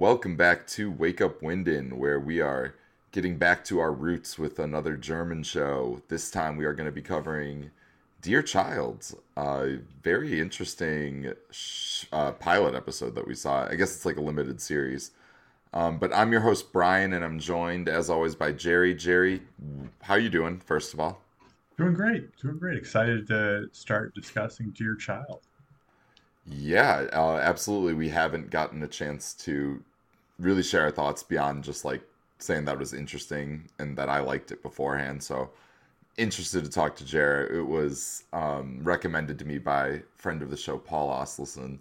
welcome back to Wake Up Winden, where we are getting back to our roots with another German show. This time we are going to be covering Dear Child, a very interesting sh- uh, pilot episode that we saw. I guess it's like a limited series. Um, but I'm your host Bryan, and I'm joined as always by Jerry. Jerry, how you doing? First of all, doing great, doing great. Excited to start discussing Dear Child. Yeah, uh, absolutely. We haven't gotten a chance to really share our thoughts beyond just like saying that was interesting and that I liked it beforehand. So interested to talk to Jared. It was um, recommended to me by friend of the show Paul Oslison.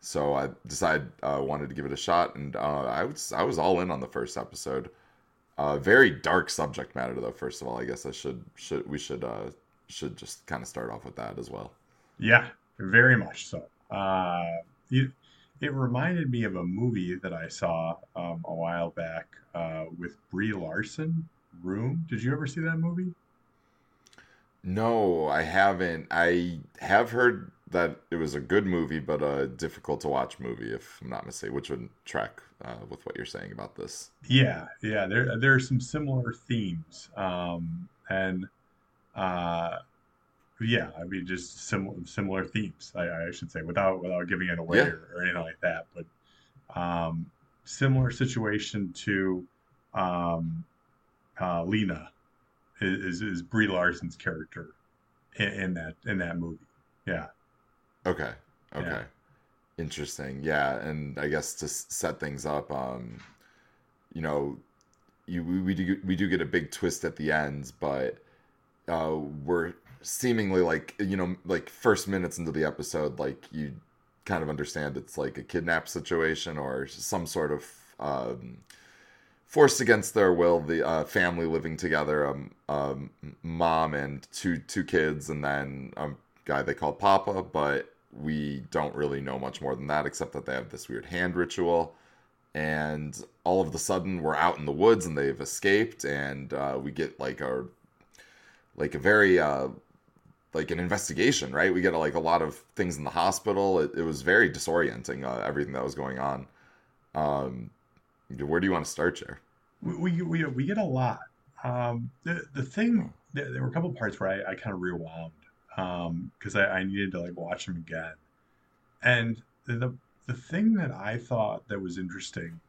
So I decided I uh, wanted to give it a shot, and uh, I was I was all in on the first episode. Uh, very dark subject matter, though. First of all, I guess I should should we should uh, should just kind of start off with that as well. Yeah, very much so. Uh, it, it reminded me of a movie that I saw um, a while back uh, with Brie Larson. Room. Did you ever see that movie? No, I haven't. I have heard that it was a good movie, but a difficult to watch movie, if I'm not mistaken, which would track uh, with what you're saying about this. Yeah, yeah. There there are some similar themes, um, and uh, yeah, I mean, just similar similar themes. I, I should say without without giving it away yeah. or, or, anything like that. But um, similar situation to um, uh, Lena is, is Brie Larson's character in, in, that in that movie. Yeah. Okay. Okay. Yeah. Interesting. Yeah, and I guess to set things up, um, you know, you we, we do we do get a big twist at the end, but uh, we're seemingly like you know like first minutes into the episode like you kind of understand it's like a kidnap situation or some sort of um, forced against their will the uh, family living together um, um, mom and two two kids and then a guy they call papa but we don't really know much more than that except that they have this weird hand ritual. And all of a sudden we're out in the woods and they've escaped and uh, we get like a like a very uh, like an investigation, right? We get like a lot of things in the hospital. It, it was very disorienting, uh, everything that was going on. Um, where do you want to start, Jer? We, we, we get a lot. Um, the, the thing, there, there were a couple parts where I, I kind of rewound because um, I, I needed to like watch them again. And the, the thing that I thought that was interesting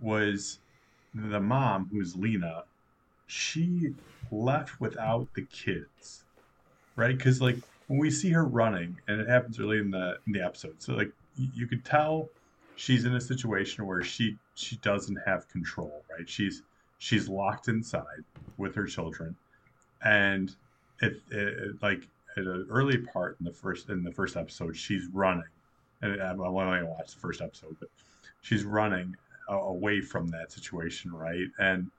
was the mom, who's Lena, she left without the kids right? Because like when we see her running, and it happens early in the in the episode, so like you, could tell she's in a situation where she she doesn't have control, right? She's she's locked inside with her children, and it, it like at an early part in the first in the first episode, she's running, and uh, I only watched the first episode, but she's running away from that situation, right? And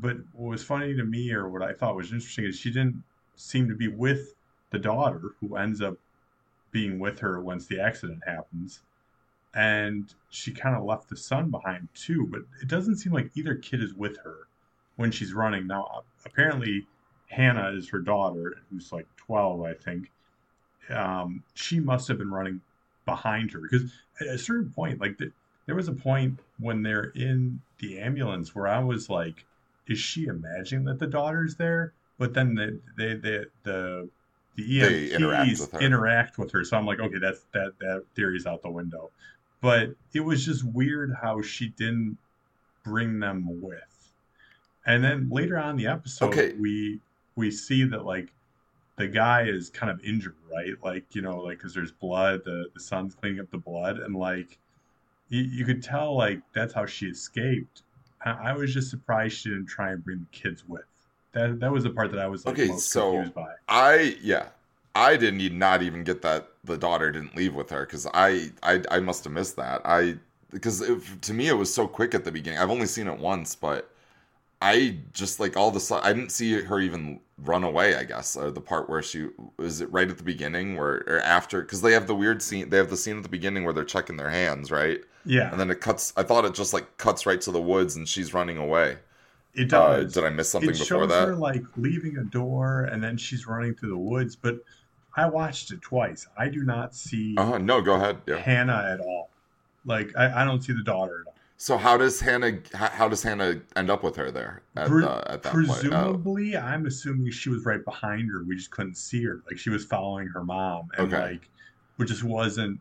but what was funny to me, or what I thought was interesting, is she didn't seem to be with the daughter who ends up being with her once the accident happens. And she kind of left the son behind too but it doesn't seem like either kid is with her when she's running. Now apparently hannah is her daughter who's like 12 i think. Um, she must have been running behind her because at a certain point like the, there was a point when they're in the ambulance where i was like is she imagining that the daughter's there but then the they, they the the EMTs interact with, interact with, her. So I'm like, okay, that's that that theory's out the window. But it was just weird how she didn't bring them with. And then later on in the episode, okay. we we see that like the guy is kind of injured, right? Like you know, like because there's blood, the the son's cleaning up the blood, and like you, you could tell like that's how she escaped. I, I was just surprised she didn't try and bring the kids with. That that was the part that I was like, okay. so I yeah, I didn't not even get that the daughter didn't leave with her because I, I I must have missed that. I because it, to me it was so quick at the beginning. I've only seen it once, but I just like all the I didn't see her even run away. I guess or the part where she was it right at the beginning where or after because they have the weird scene. They have the scene at the beginning where they're checking their hands, right? Yeah, and then it cuts. I thought it just like cuts right to the woods and she's running away. It uh, does. Uh, did I miss something it before that? Her like leaving a door and then she's running through the woods. But I watched it twice. I do not see. Uh-huh. No, go ahead. Yeah. Hannah at all. Like I, I don't see the daughter at all. So how does Hannah? How, how does Hannah end up with her there at, Pre- uh, at that point? Oh, presumably, I'm assuming she was right behind her. We just couldn't see her. Like she was following her mom, and Okay. like, which just wasn't,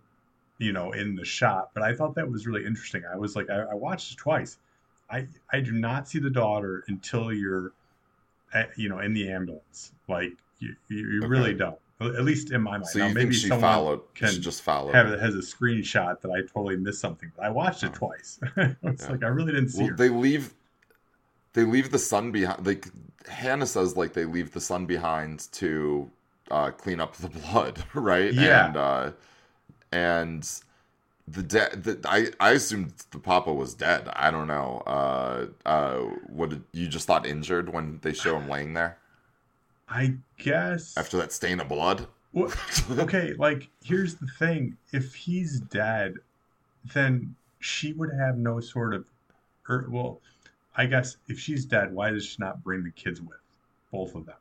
you know, in the shot. But I thought that was really interesting. I was like, I, I watched it twice. I I do not see the daughter until you're, at, you know, in the ambulance. Like you you, you really don't. At least in my mind. so Now, maybe she someone followed? can She just followed. have has a screenshot that I totally missed something. But I watched it Oh. twice. it's Yeah. like I really didn't see Well, her. they leave. They leave the son behind. Like Hannah says, like they leave the son behind to uh, clean up the blood, right? Yeah. And uh, and the dead. The, I I assumed the papa was dead. I don't know. Uh, uh, what did, you just thought injured when they show him laying there I guess after that stain of blood? Well, okay, like here's the thing: if he's dead, then she would have no sort of, or well, I guess if she's dead, why does she not bring the kids with, both of them,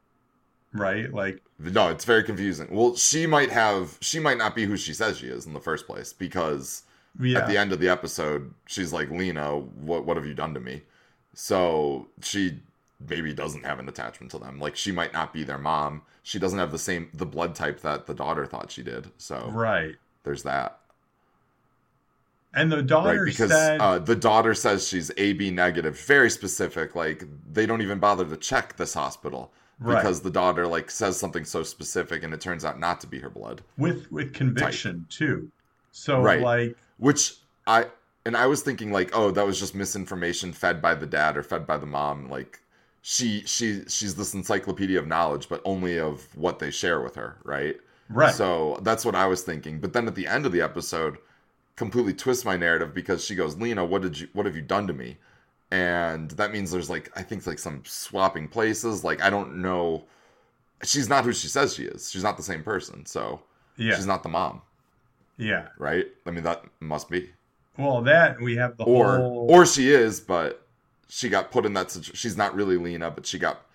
right? Like, No, it's very confusing. Well, she might have. She might not be who she says she is in the first place because yeah, at the end of the episode, she's like, Lena, what what have you done to me? So she maybe doesn't have an attachment to them. Like she might not be their mom. She doesn't have the same the blood type that the daughter thought she did. So right. there's that. And the Right, daughter because said, uh, the daughter says she's AB negative, very specific. Like they don't even bother to check this hospital right, because the daughter like says something so specific, and it turns out not to be her blood. with with conviction too. So Right. like, Which I and I was thinking like, oh, that was just misinformation fed by the dad or fed by the mom. Like she she she's this encyclopedia of knowledge, but only of what they share with her, right? right, So that's what I was thinking. But then at the end of the episode, completely twist my narrative because she goes, Lena, what did you what have you done to me? And that means there's like I think like some swapping places. Like I don't know. She's not who she says she is. She's not the same person. So yeah, she's not the mom, yeah. right? I mean that must be. Well, that we have the or whole, or she is, but she got put in that situation. She's not really Lena, but she got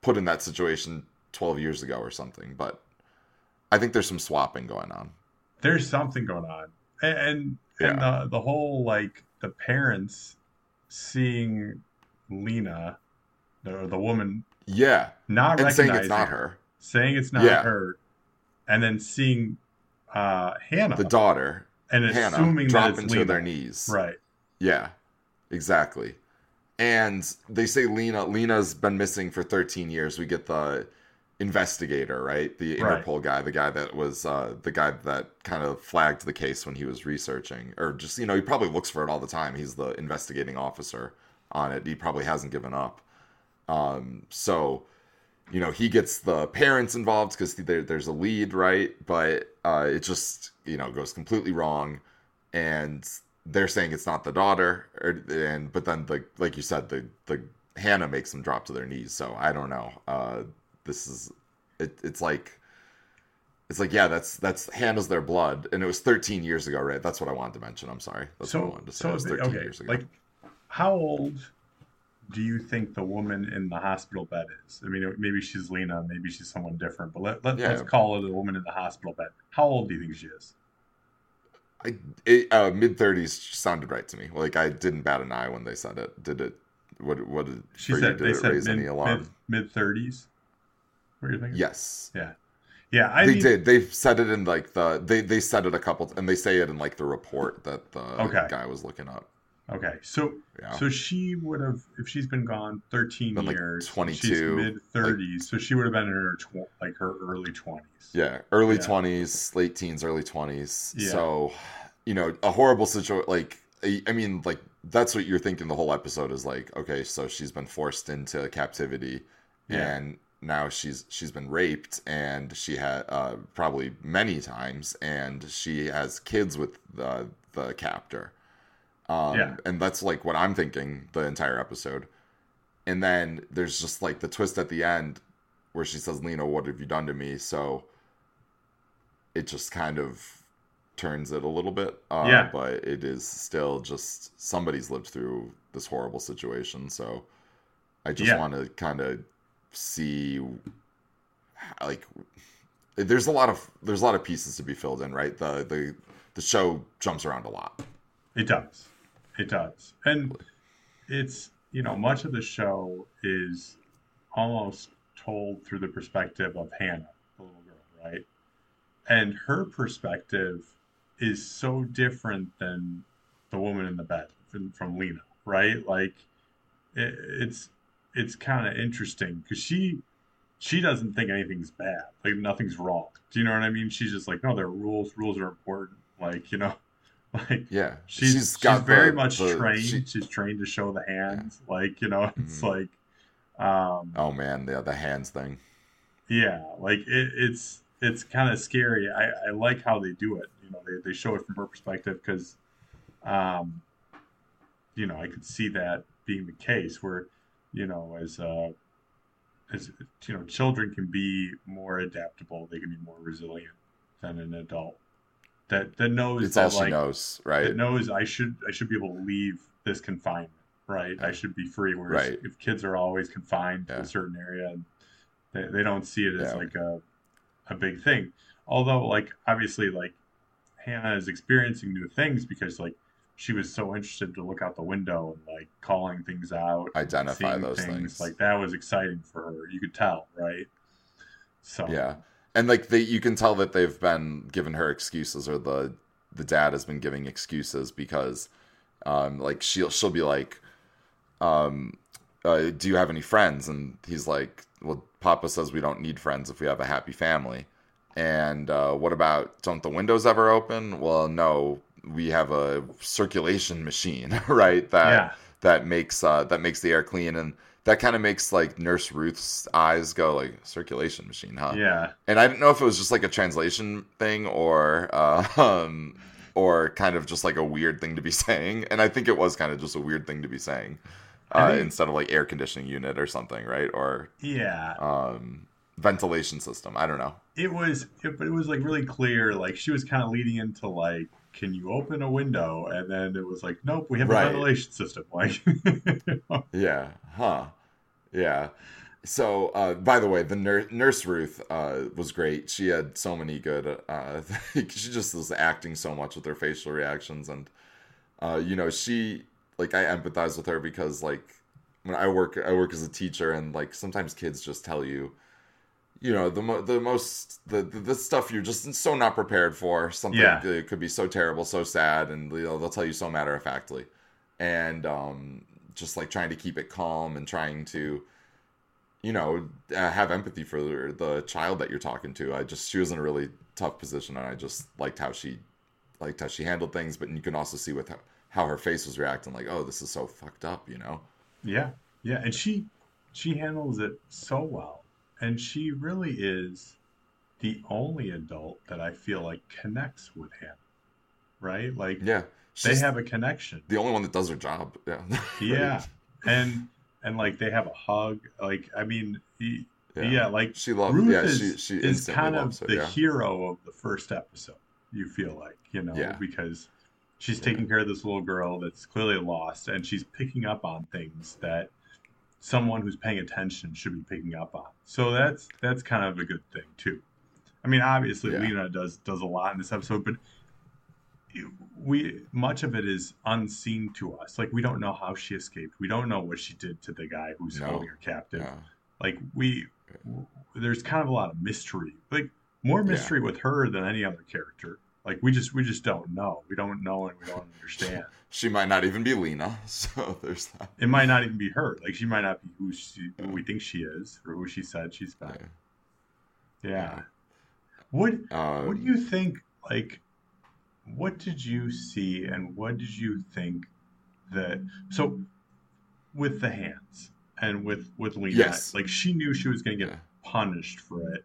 put in that situation 12 years ago or something. But I think there's some swapping going on. there's something going on and and, and the, the whole like the parents seeing lena the, the woman Yeah, not and saying recognizing it's not her, saying it's not Yeah. her and then seeing uh hannah the daughter, and Hannah, assuming that it's into lena. their knees. right Yeah, exactly. And they say Lena Lena's been missing for 13 years. We get the investigator, right? The Right. Interpol guy, the guy that was uh, the guy that kind of flagged the case when he was researching, or just you know he probably looks for it all the time. He's the investigating officer on it. He probably hasn't given up. Um, so you know he gets the parents involved because there, there's a lead, right? But uh, it just you know goes completely wrong, and they're saying it's not the daughter, or, and but then the like you said the the Hannah makes them drop to their knees. So I don't know. Uh, this is it, it's like it's like yeah that's that's handles their blood, and it was 13 years ago, right? That's what I wanted to mention. I'm sorry. That's what I wanted to say. so it was 13 okay years ago. like how old do you think the woman in the hospital bed is i mean maybe she's lena maybe she's someone different but let, let, Yeah. let's call it the woman in the hospital bed how old do you think she is I, uh, mid 30s sounded right to me. Like I didn't bat an eye when they said it. Did it? What? What did? She you, said did they it said raise mid, any alarm? mid mid thirties. What you thinking? Yes. Yeah, I they mean, did. They said it in like the they they said it a couple and they say it in like the report that the Okay. guy was looking up. Okay, so Yeah. so she would have if she's been gone thirteen Been, like, years. 22, She's mid thirties, so she would have been in her tw- like her early twenties. yeah, early Yeah. twenties, late teens, early twenties. Yeah. So, you know, a horrible situation. Like, I mean, like that's what you're thinking. The whole episode is like, okay, so she's been forced into captivity, Yeah. and now she's she's been raped, and she had uh, probably many times, and she has kids with the the captor. Um, Yeah. and that's like what I'm thinking the entire episode. And then there's just like the twist at the end where she says, Lena, what have you done to me? So it just kind of turns it a little bit. Uh, Yeah. But it is still just somebody's lived through this horrible situation. So I just Yeah. want to kind of see like there's a lot of there's a lot of pieces to be filled in right the the the show jumps around a lot It does. it does, and it's you know much of the show is almost told through the perspective of Hannah, the little girl, right? And her perspective is so different than the woman in the bed from, from Lena, right? Like it, it's it's kind of interesting because she she doesn't think anything's bad, like nothing's wrong. Do you know what I mean? She's just like, no, there are rules. Rules are important. Like you know, like yeah, she's she's, she's very the, much the, trained. She, she's trained to show the hands. Yeah. Like you know, it's mm-hmm. like. Um, oh man, the the hands thing. Yeah, like it, it's it's kind of scary. I, I like how they do it. You know, they, they show it from her perspective because, um, you know, I could see that being the case where, you know, as uh, as you know, children can be more adaptable. They can be more resilient than an adult that that knows it's that, all she like, knows, right? That knows I should I should be able to leave this confinement, right? I should be free. Whereas right. if kids are always confined yeah. to a certain area, they, they don't see it as yeah. like a a big thing. Although, like obviously, like Hannah is experiencing new things because like she was so interested to look out the window and like calling things out, identify those things. things. Like that was exciting for her. You could tell, right? So yeah, and like they, you can tell that they've been giving her excuses, or the the dad has been giving excuses because, um, like she'll she'll be like, um, uh, do you have any friends? And he's like, well, Papa says we don't need friends if we have a happy family. And uh, what about don't the windows ever open? Well, no, we have a circulation machine, right? That yeah. that makes uh, that makes the air clean, and that kind of makes like Nurse Ruth's eyes go like circulation machine, huh? Yeah. And I didn't know if it was just like a translation thing or uh, um, or kind of just like a weird thing to be saying. And I think it was kind of just a weird thing to be saying uh, think, instead of like air conditioning unit or something, right? Or yeah, um, ventilation system. I don't know. It was, it, but it was like really clear. Like she was kind of leading into like, can you open a window? And then it was like, nope, we have right. a ventilation system. Like, yeah, huh? Yeah. So, uh, by the way, the nurse, nurse Ruth uh, was great. She had so many good. Uh, she just was acting so much with her facial reactions, and uh, you know, she like I empathize with her because like when I work I work as a teacher and like sometimes kids just tell you you know the mo- the most the, the, the stuff you're just so not prepared for something yeah. it could be so terrible so sad and you know, they'll tell you so matter of factly and um, just like trying to keep it calm and trying to you know uh, have empathy for the, the child that you're talking to. I just she was in a really tough position and i just liked how she liked how she handled things. But you can also see with how, how her face was reacting like oh this is so fucked up you know? Yeah. Yeah. And she she handles it so well and she really is the only adult that i feel like connects with him right like yeah they have a connection the only one that does her job yeah yeah and and like they have a hug like i mean he, yeah. yeah. like she loves Ruth yeah is, she, she is kind of the yeah. hero of the first episode you feel like you know yeah. because she's taking care of this little girl that's clearly lost and she's picking up on things that someone who's paying attention should be picking up on so that's that's kind of a good thing too i mean obviously yeah. lena does does a lot in this episode but we much of it is unseen to us like we don't know how she escaped we don't know what she did to the guy who's no. holding her captive yeah. like we there's kind of a lot of mystery like more mystery yeah. with her than any other character like we just we just don't know. We don't know and we don't understand. she might not even be Lena, so there's that. It might not even be her. Like she might not be who she who we think she is or who she said she's been. Yeah. yeah. What um, what do you think? Like, what did you see and what did you think that? So, with the hands and with with Lena, yes. like she knew she was going to get yeah. punished for it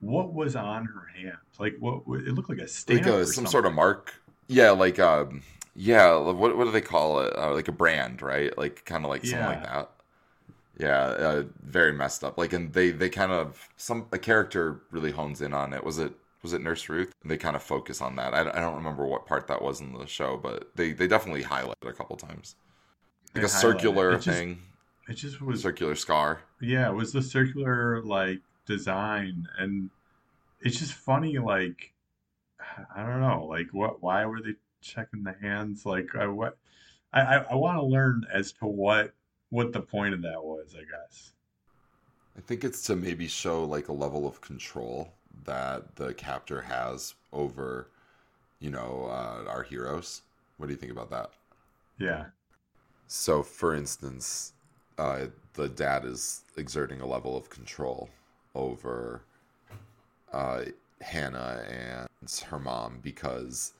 what was on her hand? Like what? It looked like a stamp, like a, some something. sort of mark. Yeah, like um, yeah. What what do they call it? Uh, like a brand, right? Like kind of like yeah. something like that. Yeah, uh, very messed up. Like, and they they kind of some a character really hones in on it. Was it was it Nurse Ruth? And they kind of focus on that. I, I don't remember what part that was in the show, but they they definitely highlight it a couple times. Like they a circular it. It just, thing. It just was circular scar. Yeah, it was the circular like design and it's just funny like i don't know like what why were they checking the hands like I, what I I, I want to learn as to what what the point of that was. I guess. I think it's to maybe show like a level of control that the captor has over, you know, uh, our heroes. What do you think about that? Yeah. So, for instance, uh, the dad is exerting a level of control over uh, Hannah and her mom because,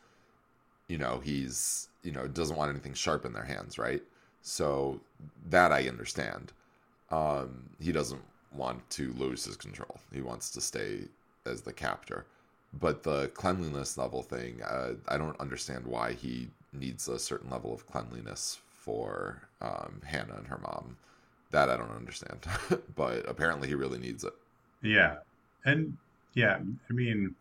you know, he's, you know, doesn't want anything sharp in their hands, right? So that I understand. Um, he doesn't want to lose his control. He wants to stay as the captor. But the cleanliness level thing, uh, I don't understand why he needs a certain level of cleanliness for um, Hannah and her mom. That I don't understand. but apparently he really needs it. Yeah. And yeah, I mean,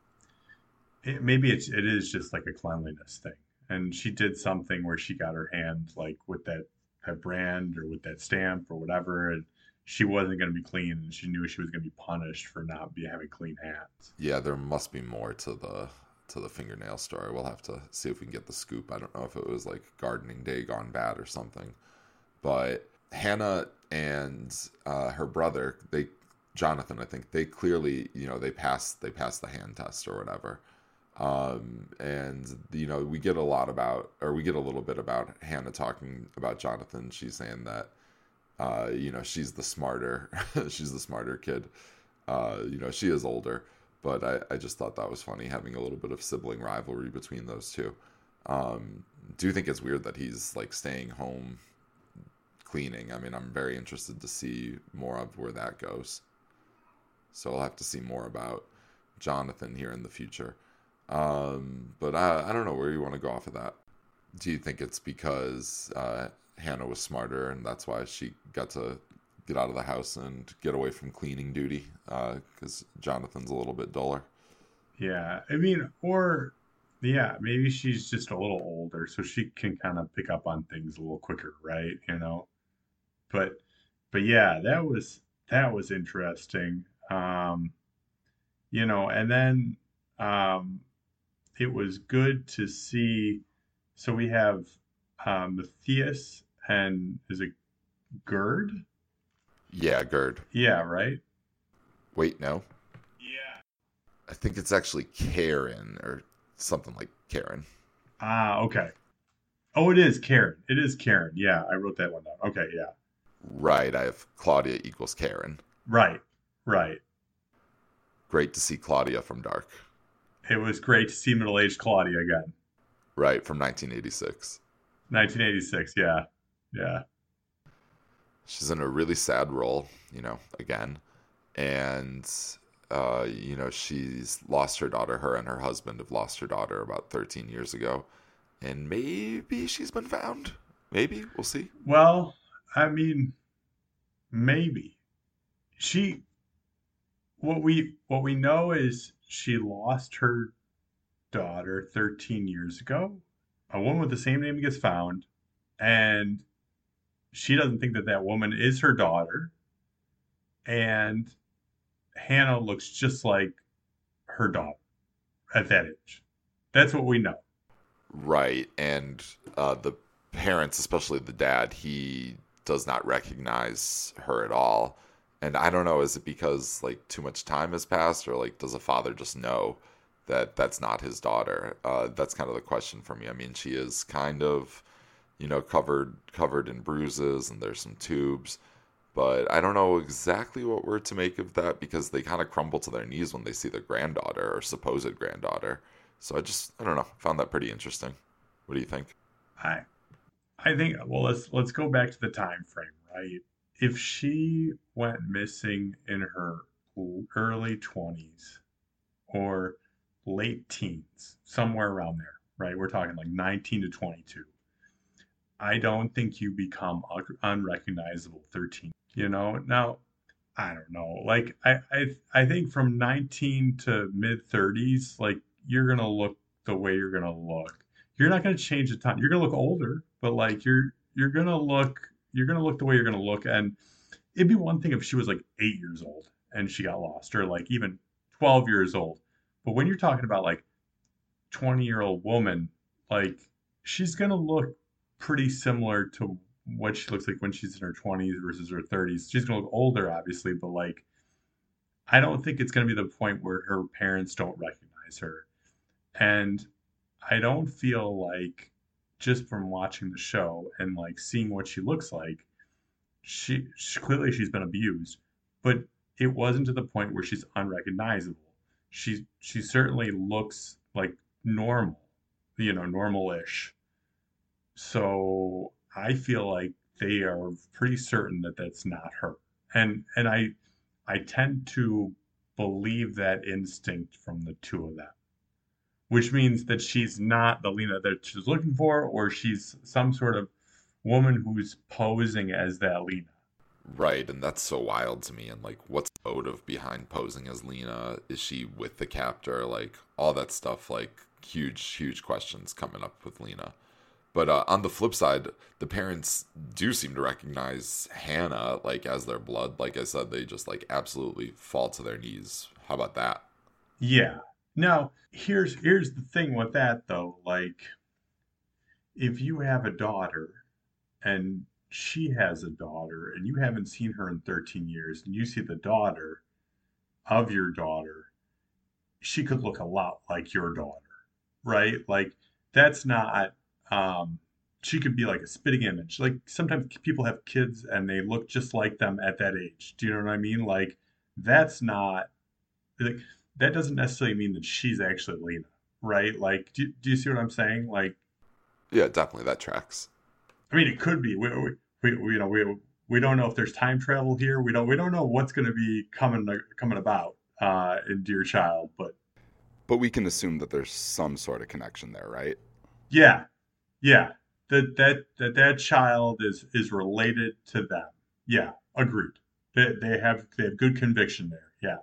it, maybe it's, it is just like a cleanliness thing. And she did something where she got her hand like with that, that brand or with that stamp or whatever. And she wasn't going to be clean and she knew she was going to be punished for not be having clean hands. Yeah, there must be more to the to the fingernail story. We'll have to see if we can get the scoop. I don't know if it was like gardening day gone bad or something. But Hannah and uh, her brother, they Jonathan, I think they clearly, you know, they passed they passed the hand test or whatever. Um, and you know, we get a lot about or we get a little bit about Hannah talking about Jonathan. She's saying that uh, you know, she's the smarter, she's the smarter kid. Uh, you know, she is older, but I, I just thought that was funny having a little bit of sibling rivalry between those two. Um, do you think it's weird that he's like staying home cleaning? I mean, I'm very interested to see more of where that goes. So I'll have to see more about Jonathan here in the future. Um, but I, I don't know where you want to go off of that. Do you think it's because uh, Hannah was smarter, and that's why she got to get out of the house and get away from cleaning duty because uh, Jonathan's a little bit duller. Yeah, I mean, or yeah, maybe she's just a little older, so she can kind of pick up on things a little quicker, right? You know, but but yeah, that was that was interesting. Um, you know, and then um, it was good to see. So we have uh, Matthias and is it Gerd? Yeah, Gerd. Yeah, right. Wait, no. Yeah. I think it's actually Karin or something like Karin. Ah, okay. Oh, it is Karin. It is Karin. Yeah, I wrote that one down. Okay, yeah. Right. I have Claudia equals Karin. Right. Right. Great to see Claudia from Dark. It was great to see middle aged Claudia again. Right, from 1986. 1986, yeah. Yeah. She's in a really sad role, you know, again. And, uh, you know, she's lost her daughter. Her and her husband have lost her daughter about 13 years ago. And maybe she's been found. Maybe. We'll see. Well, I mean, maybe. She. What we what we know is she lost her daughter 13 years ago. A woman with the same name gets found, and she doesn't think that that woman is her daughter. And Hannah looks just like her daughter at that age. That's what we know. Right. And uh, the parents, especially the dad, he does not recognize her at all. And I don't know, is it because like too much time has passed, or like does a father just know that that's not his daughter? Uh, that's kind of the question for me. I mean, she is kind of you know, covered covered in bruises and there's some tubes. But I don't know exactly what we're to make of that because they kind of crumble to their knees when they see their granddaughter or supposed granddaughter. So I just I don't know, found that pretty interesting. What do you think? I I think well let's let's go back to the time frame, right? If she went missing in her early 20s or late teens, somewhere around there, right? We're talking like 19 to 22 I don't think you become unrecognizable 13. You know, now I don't know. Like I I I think from 19 to mid 30s, like you're gonna look the way you're gonna look. You're not gonna change the time. You're gonna look older, but like you're you're gonna look you're gonna look the way you're gonna look. And it'd be one thing if she was like eight years old and she got lost, or like even 12 years old. But when you're talking about like 20 year old woman, like she's gonna look pretty similar to what she looks like when she's in her 20s versus her 30s. She's gonna look older, obviously, but like, I don't think it's gonna be the point where her parents don't recognize her, and I don't feel like just from watching the show and like seeing what she looks like, she, she clearly she's been abused, but it wasn't to the point where she's unrecognizable. She she certainly looks like normal, you know, normal-ish. So I feel like they are pretty certain that that's not her, and and I I tend to believe that instinct from the two of them, which means that she's not the Lena that she's looking for, or she's some sort of woman who's posing as that Lena. Right, and that's so wild to me. And like, what's the motive behind posing as Lena? Is she with the captor? Like, all that stuff. Like, huge, huge questions coming up with Lena. But uh, on the flip side, the parents do seem to recognize Hannah like as their blood. Like I said, they just like absolutely fall to their knees. How about that? Yeah. Now, here's here's the thing with that though. Like, if you have a daughter and she has a daughter and you haven't seen her in 13 years and you see the daughter of your daughter, she could look a lot like your daughter, right? Like, that's not um, she could be like a spitting image. Like sometimes people have kids and they look just like them at that age. Do you know what I mean? Like that's not like that doesn't necessarily mean that she's actually Lena, right? Like do, do you see what I'm saying? Like yeah, definitely that tracks. I mean, it could be. We, we, we you know we we don't know if there's time travel here. We don't we don't know what's going to be coming coming about uh, in Dear Child, but but we can assume that there's some sort of connection there, right? Yeah, yeah, that that that that child is is related to them. Yeah, agreed. They they have they have good conviction there. Yeah.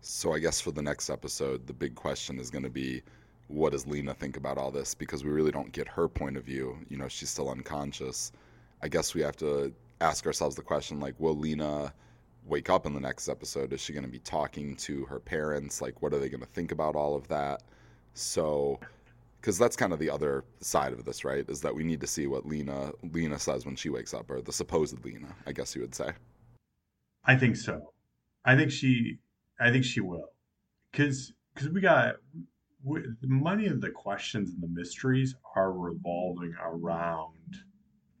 So I guess for the next episode, the big question is going to be, what does Lena think about all this? Because we really don't get her point of view. You know, she's still unconscious. I guess we have to ask ourselves the question, like, will Lena wake up in the next episode? Is she going to be talking to her parents? Like, what are they going to think about all of that? So because that's kind of the other side of this, right? Is that we need to see what Lena Lena says when she wakes up, or the supposed Lena, I guess you would say. I think so. I think she. I think she will, because because we got many of the questions and the mysteries are revolving around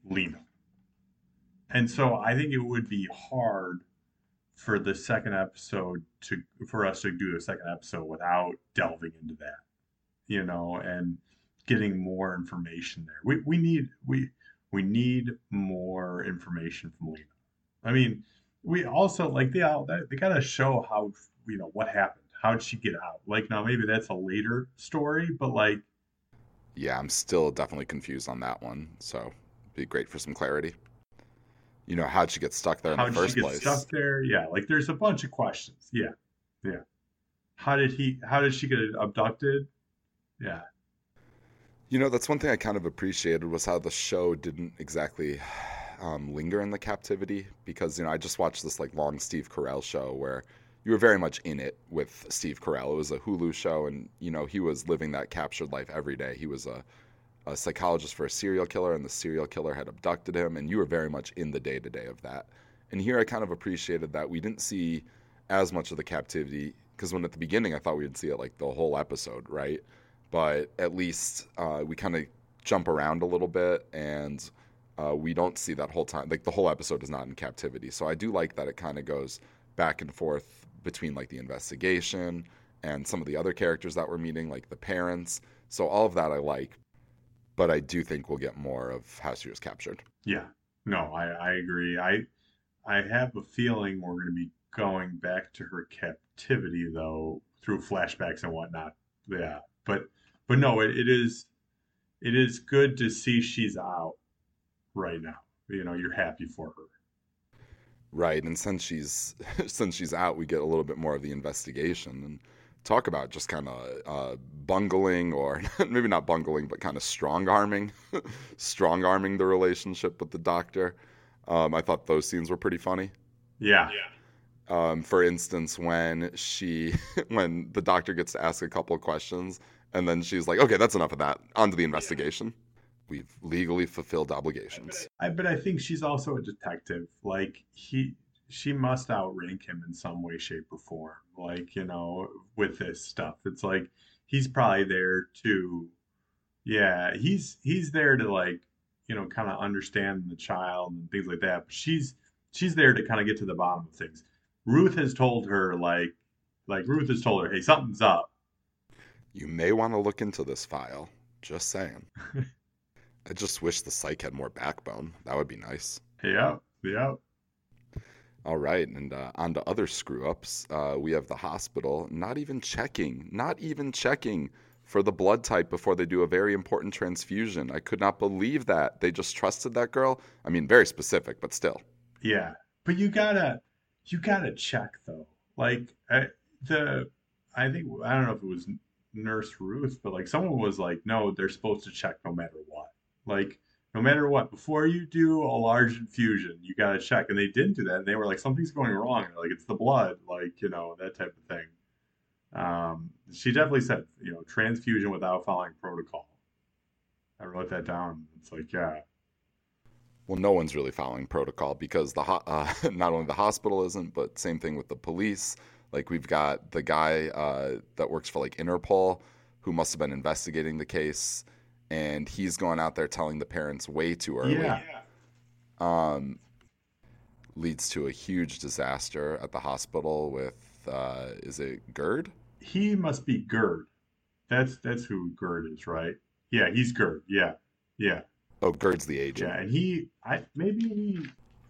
Lena, and so I think it would be hard for the second episode to for us to do a second episode without delving into that you know, and getting more information there. We we need we we need more information from Lena. I mean, we also like they all they got to show how you know what happened. How did she get out? Like now, maybe that's a later story, but like, yeah, I'm still definitely confused on that one. So, be great for some clarity. You know, how'd she get stuck there in the first place? Stuck there, yeah. Like, there's a bunch of questions. Yeah, yeah. How did he? How did she get abducted? Yeah. You know, that's one thing I kind of appreciated was how the show didn't exactly um, linger in the captivity because you know I just watched this like long Steve Carell show where you were very much in it with Steve Carell. It was a Hulu show, and you know he was living that captured life every day. He was a, a psychologist for a serial killer, and the serial killer had abducted him, and you were very much in the day to day of that. And here I kind of appreciated that we didn't see as much of the captivity because when at the beginning I thought we'd see it like the whole episode, right? but at least uh, we kind of jump around a little bit and uh, we don't see that whole time like the whole episode is not in captivity. So i do like that it kind of goes back and forth between like the investigation and some of the other characters that we're meeting like the parents. So all of that i like but i do think we'll get more of how she was captured. Yeah. No i, I agree. I i have a feeling we're going to be going back to her captivity though through flashbacks and whatnot. Yeah but but no, it, it is it is good to see she's out right now. You know, you're happy for her. Right, and since she's since she's out, we get a little bit more of the investigation and talk about just kind of uh, bungling, or maybe not bungling, but kind of strong arming, strong arming the relationship with the doctor. Um, I thought those scenes were pretty funny. Yeah. Yeah. Um, for instance, when she when the doctor gets to ask a couple of questions and then she's like, okay, that's enough of that. On to the investigation. We've legally fulfilled obligations. I, but I think she's also a detective. Like he, she must outrank him in some way, shape, or form. Like you know, with this stuff, it's like he's probably there to, yeah, he's he's there to like you know kind of understand the child and things like that. But she's she's there to kind of get to the bottom of things. Ruth has told her like like Ruth has told her, hey, something's up. You may want to look into this file. Just saying. I just wish the psych had more backbone. That would be nice. Yeah, yeah. All right, and uh, on to other screw ups. Uh, we have the hospital not even checking, not even checking for the blood type before they do a very important transfusion. I could not believe that. They just trusted that girl. I mean, very specific, but still. Yeah, but you gotta, you gotta check though. Like I, the, I think I don't know if it was Nurse Ruth, but like someone was like, no, they're supposed to check no matter what. Like no matter what, before you do a large infusion, you got to check. And they didn't do that. And they were like, something's going wrong. Like it's the blood, like, you know, that type of thing. Um, she definitely said, you know, transfusion without following protocol. I wrote that down. It's like, yeah. Well, no one's really following protocol because the ho- uh, not only the hospital isn't, but same thing with the police. Like we've got the guy uh, that works for like Interpol, who must have been investigating the case and he's going out there telling the parents way too early. Yeah. Um, leads to a huge disaster at the hospital with uh, is it Gerd? He must be Gerd. That's that's who Gerd is, right? Yeah, he's Gerd. Yeah, yeah. Oh, Gerd's the agent. Yeah, and he, I maybe he.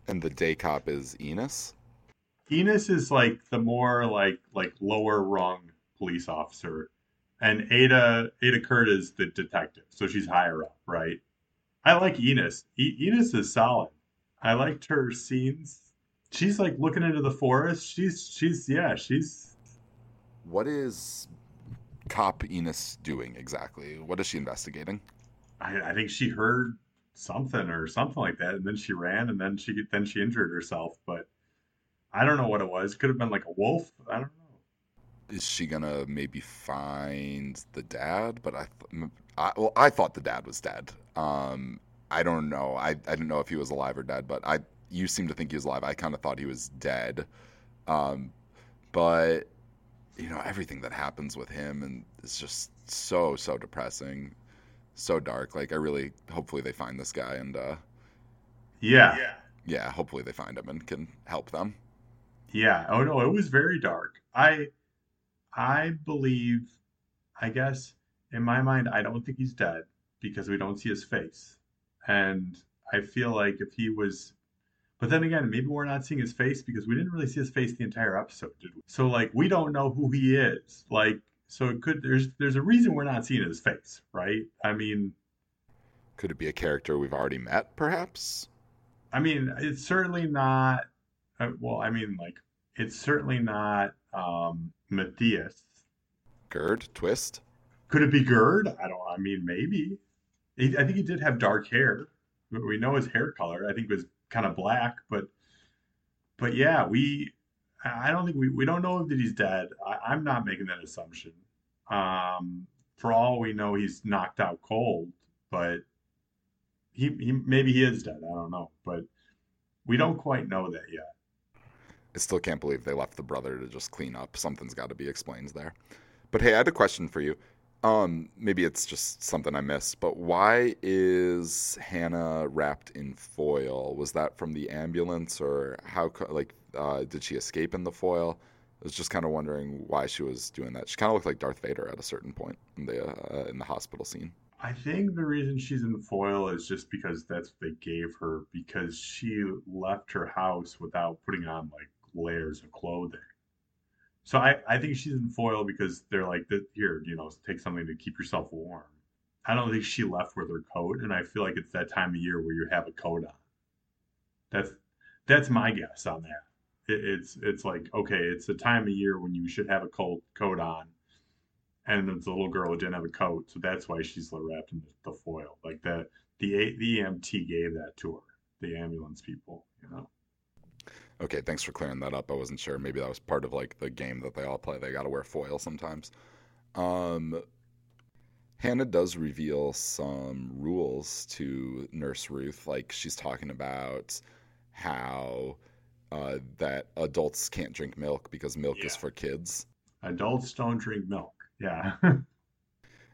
And the day cop is Enos. Enos is like the more like like lower rung police officer and Ada Ada Kurt is the detective, so she's higher up, right? I like Enos. E- Enos is solid. I liked her scenes. She's like looking into the forest. She's she's yeah, she's. What is cop Enos doing exactly? What is she investigating? I, I think she heard something or something like that, and then she ran, and then she then she injured herself. But I don't know what it was. Could have been like a wolf. I don't know is she gonna maybe find the dad? But I, I well, I thought the dad was dead. Um, I don't know. I, I didn't know if he was alive or dead, but I you seem to think he was alive. I kind of thought he was dead. Um, but you know everything that happens with him and it's just so so depressing, so dark. Like I really hopefully they find this guy and uh, yeah yeah hopefully they find him and can help them. Yeah. Oh no, it was very dark. I I believe, I guess, in my mind, I don't think he's dead because we don't see his face. And I feel like if he was, but then again, maybe we're not seeing his face because we didn't really see his face the entire episode, did we? So like we don't know who he is. Like so it could there's there's a reason we're not seeing his face, right? I mean, could it be a character we've already met, perhaps? I mean, it's certainly not. Uh, well, I mean, like it's certainly not um, Matthias. Gerd twist. Could it be Gerd? I don't. I mean, maybe. He, I think he did have dark hair. We know his hair color. I think it was kind of black, but but yeah, we. I don't think we we don't know that he's dead. I, am not making that assumption. Um, for all we know, he's knocked out cold, but he, he maybe he is dead. I don't know, but we don't quite know that yet. I still can't believe they left the brother to just clean up. Something's got to be explained there. But hey, I had a question for you. Um, maybe it's just something I missed, but why is Hannah wrapped in foil? Was that from the ambulance, or how? Like, uh, did she escape in the foil? I was just kind of wondering why she was doing that. She kind of looked like Darth Vader at a certain point in the uh, in the hospital scene. I think the reason she's in foil is just because that's what they gave her because she left her house without putting on like layers of clothing. So I, I think she's in foil because they're like, here, you know, take something to keep yourself warm. I don't think she left with her coat, and I feel like it's that time of year where you have a coat on. That's that's my guess on that. It, it's it's like okay, it's the time of year when you should have a coat coat on, and it's a little girl who didn't have a coat, so that's why she's wrapped in the, foil. Like the the the EMT gave that to her, the ambulance people, you know. Okay, thanks for clearing that up. I wasn't sure. Maybe that was part of like the game that they all play. They got to wear foil sometimes. Um, Hannah does reveal some rules to Nurse Ruth. Like she's talking about how uh, that adults can't drink milk because milk yeah. is for kids. Adults don't drink milk. Yeah.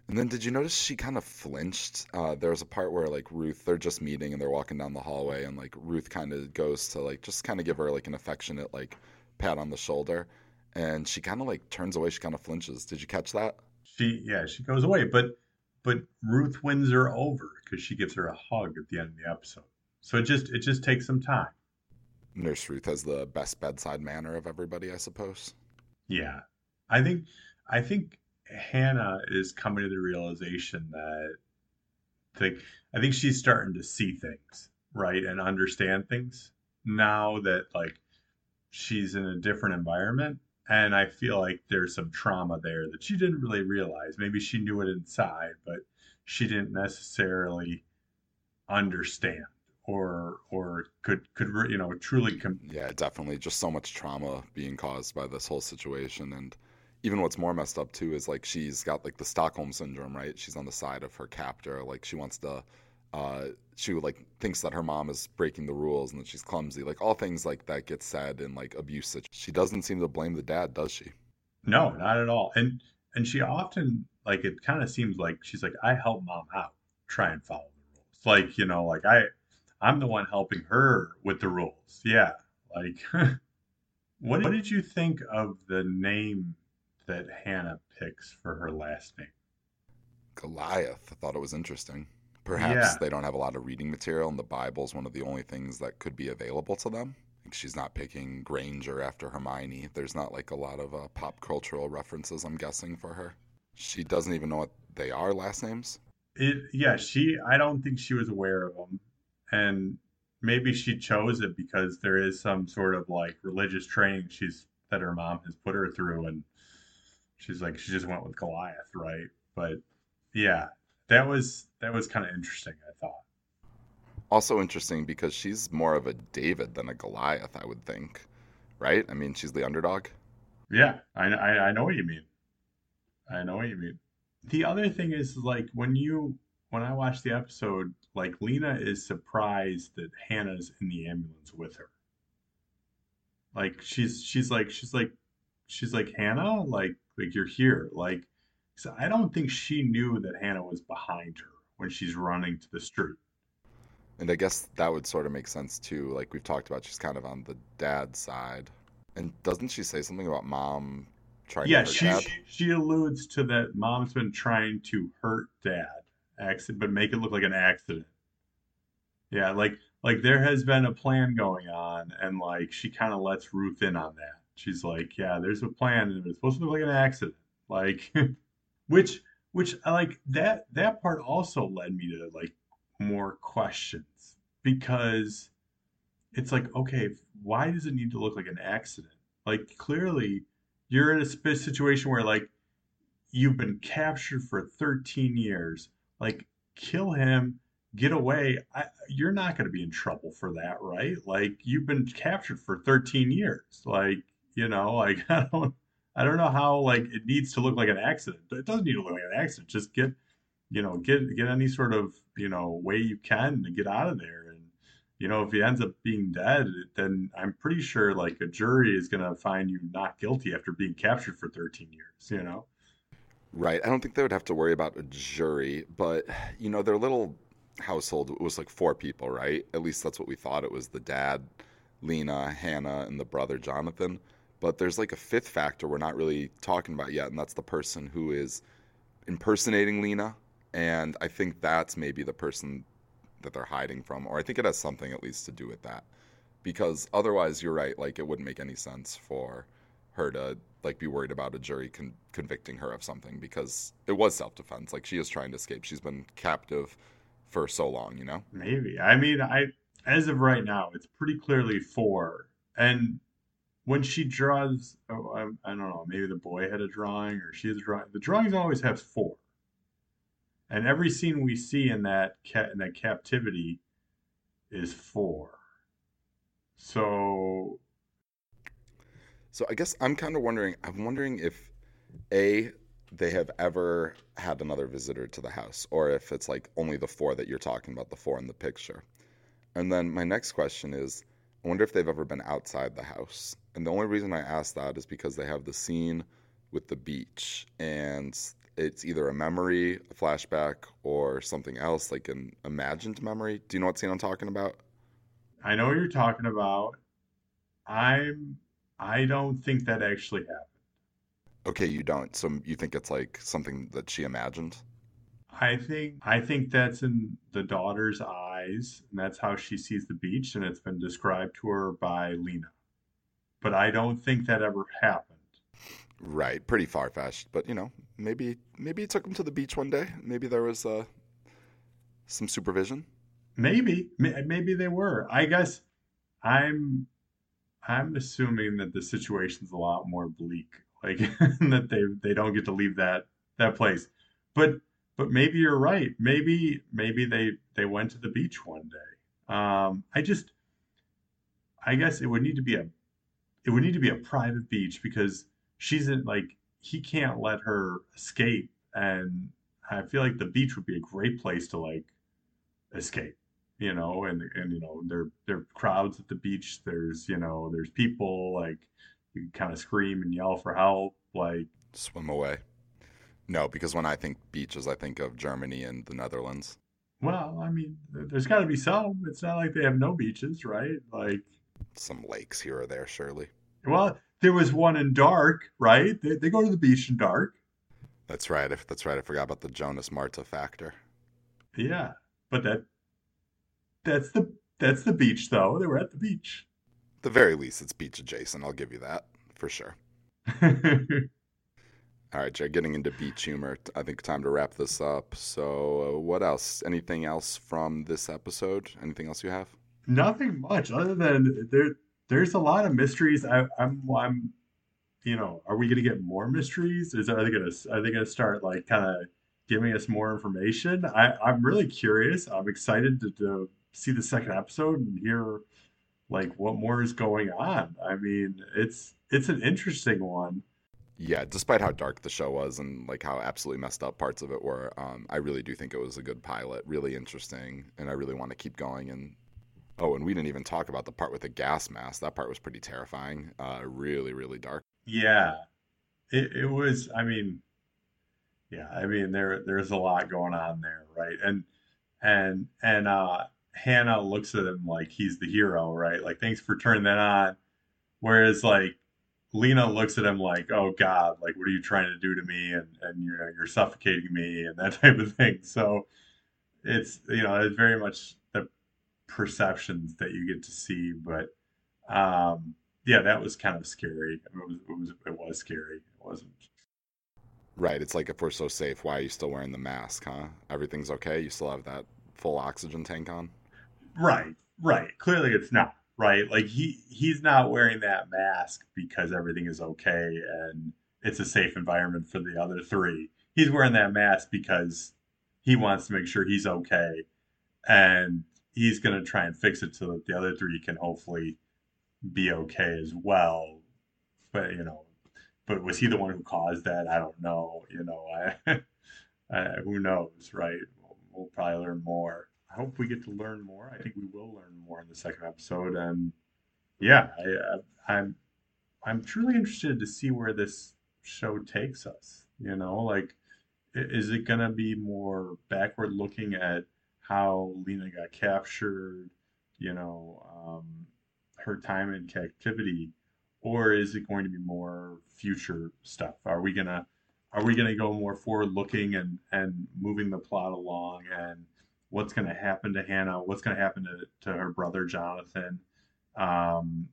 And then did you notice she kind of flinched? Uh, there was a part where like Ruth, they're just meeting and they're walking down the hallway, and like Ruth kind of goes to like just kind of give her like an affectionate like pat on the shoulder, and she kind of like turns away. She kind of flinches. Did you catch that? She yeah, she goes away, but but Ruth wins her over because she gives her a hug at the end of the episode. So it just it just takes some time. Nurse Ruth has the best bedside manner of everybody, I suppose. Yeah, I think I think Hannah is coming to the realization that think I think she's starting to see things, right, and understand things now that like she's in a different environment. And I feel like there's some trauma there that she didn't really realize. Maybe she knew it inside, but she didn't necessarily understand or or could could you know truly com- yeah definitely just so much trauma being caused by this whole situation and even what's more messed up too is like she's got like the Stockholm syndrome, right? She's on the side of her captor, like she wants to uh she like thinks that her mom is breaking the rules and that she's clumsy. Like all things like that get said in like abuse. She doesn't seem to blame the dad, does she? No, not at all. And and she often like it kind of seems like she's like I help mom out, try and follow the rules. Like, you know, like I I'm the one helping her with the rules. Yeah. Like what, what did you think of the name that Hannah picks for her last name? Goliath. I thought it was interesting. Perhaps yeah. they don't have a lot of reading material, and the Bible's one of the only things that could be available to them. She's not picking Granger after Hermione. There's not like a lot of uh, pop cultural references, I'm guessing, for her. She doesn't even know what they are last names. It, yeah, she. I don't think she was aware of them, and maybe she chose it because there is some sort of like religious training she's that her mom has put her through, and she's like she just went with Goliath, right? But yeah, that was that was kind of interesting. I thought. Also interesting because she's more of a David than a Goliath, I would think, right? I mean, she's the underdog. Yeah, I, I, I know what you mean. I know what you mean. The other thing is like when you when I watched the episode, like Lena is surprised that Hannah's in the ambulance with her. Like she's she's like she's like she's like Hannah, like like you're here. Like so I don't think she knew that Hannah was behind her when she's running to the street. And I guess that would sort of make sense too. Like we've talked about, she's kind of on the dad side. And doesn't she say something about mom trying yeah, to she, she, she alludes to that mom's been trying to hurt dad, accident, but make it look like an accident. Yeah, like like there has been a plan going on, and like she kind of lets Ruth in on that she's like, yeah, there's a plan, and it's supposed to look like an accident, like, which, which I like that that part also led me to like more questions because it's like, okay, why does it need to look like an accident? Like, clearly, you're in a situation where like you've been captured for 13 years, like, kill him get away, I, you're not going to be in trouble for that, right? Like you've been captured for 13 years. Like you know, like I don't I don't know how like it needs to look like an accident. It doesn't need to look like an accident. Just get you know, get get any sort of, you know, way you can to get out of there. And, you know, if he ends up being dead, then I'm pretty sure like a jury is gonna find you not guilty after being captured for 13 years, you know? Right. I don't think they would have to worry about a jury, but you know, their little household was like four people, right? At least that's what we thought. It was the dad, Lena, Hannah, and the brother Jonathan. But there's like a fifth factor we're not really talking about yet, and that's the person who is impersonating Lena. And I think that's maybe the person that they're hiding from, or I think it has something at least to do with that. Because otherwise, you're right, like it wouldn't make any sense for her to like be worried about a jury con- convicting her of something because it was self-defense. Like she is trying to escape. She's been captive for so long, you know. Maybe. I mean, I as of right now, it's pretty clearly four, and when she draws, oh, I, I, don't know, maybe the boy had a drawing or she has a drawing. The drawings always have four, and every scene we see in that in that captivity is four. So, so I guess I'm kind of wondering. I'm wondering if a they have ever had another visitor to the house, or if it's like only the four that you're talking about, the four in the picture. And then my next question is I wonder if they've ever been outside the house. And the only reason I ask that is because they have the scene with the beach, and it's either a memory, a flashback, or something else, like an imagined memory. Do you know what scene I'm talking about? I know what you're talking about. I'm I don't think that actually happened. Okay, you don't. So you think it's like something that she imagined? I think I think that's in the daughter's eyes, and that's how she sees the beach, and it's been described to her by Lena. But I don't think that ever happened. Right, pretty far fetched, but you know, maybe maybe he took him to the beach one day. Maybe there was uh, some supervision. Maybe maybe they were. I guess I'm I'm assuming that the situation's a lot more bleak, like that they they don't get to leave that that place. But but maybe you're right. Maybe maybe they they went to the beach one day. Um, I just I guess it would need to be a it would need to be a private beach because she's in like he can't let her escape and i feel like the beach would be a great place to like escape you know and and you know there there are crowds at the beach there's you know there's people like you kind of scream and yell for help like swim away no because when i think beaches i think of germany and the netherlands well i mean there's got to be some it's not like they have no beaches right like some lakes here or there surely well there was one in Dark, right? They, they go to the beach in Dark. That's right. That's right. I forgot about the Jonas Martha factor. Yeah, but that that's the that's the beach though. They were at the beach. The very least, it's beach adjacent. I'll give you that for sure. All right, Jay, getting into beach humor. I think time to wrap this up. So, uh, what else? Anything else from this episode? Anything else you have? Nothing much, other than there there's a lot of mysteries. I, I'm, I'm, you know, are we going to get more mysteries? Is are they going to are they going to start like kind of giving us more information? I, I'm really curious. I'm excited to, to see the second episode and hear like what more is going on. I mean, it's it's an interesting one. Yeah, despite how dark the show was and like how absolutely messed up parts of it were, um, I really do think it was a good pilot, really interesting, and I really want to keep going and Oh, and we didn't even talk about the part with the gas mask. That part was pretty terrifying. Uh, really, really dark. Yeah, it, it was. I mean, yeah, I mean there there's a lot going on there, right? And and and uh, Hannah looks at him like he's the hero, right? Like thanks for turning that on. Whereas like Lena looks at him like, "Oh God, like what are you trying to do to me?" And and you know you're suffocating me and that type of thing. So it's you know it's very much the perceptions that you get to see. But um, yeah, that was kind of scary. It was, it was it was scary. It wasn't. Right. It's like if we're so safe, why are you still wearing the mask, huh? Everything's okay. You still have that full oxygen tank on. Right. Right. Clearly, it's not right. Like he he's not wearing that mask because everything is okay and it's a safe environment for the other three. He's wearing that mask because he wants to make sure he's okay and he's going to try and fix it so that the other three can hopefully be okay as well. But you know, but was he the one who caused that? I don't know. You know, I, I who knows, right? We'll, we'll, probably learn more. I hope we get to learn more. I think we will learn more in the second episode, and yeah, I, I, I'm I'm truly interested to see where this show takes us. You know, like is it going to be more backward looking at how Lena got captured, you know, um, her time in captivity, or is it going to be more future stuff? Are we gonna are we gonna go more forward looking and and moving the plot along and what's gonna happen to Hannah? What's gonna happen to, to her brother Jonathan? Um,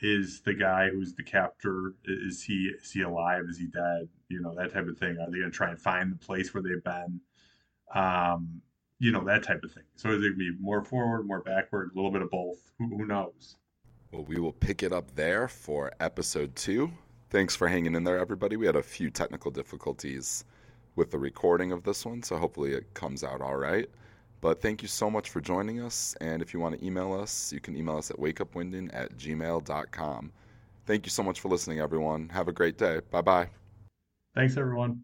is the guy who's the captor is he is he alive? Is he dead? You know that type of thing. Are they gonna try and find the place where they've been? Um, you know that type of thing. So is it going to be more forward, more backward, a little bit of both? Who, who knows? Well, we will pick it up there for episode two. Thanks for hanging in there, everybody. We had a few technical difficulties with the recording of this one, so hopefully it comes out all right. But thank you so much for joining us. And if you want to email us, you can email us at wakeupwinden at gmail.com. Thank you so much for listening, everyone. Have a great day. Bye bye. Thanks, everyone.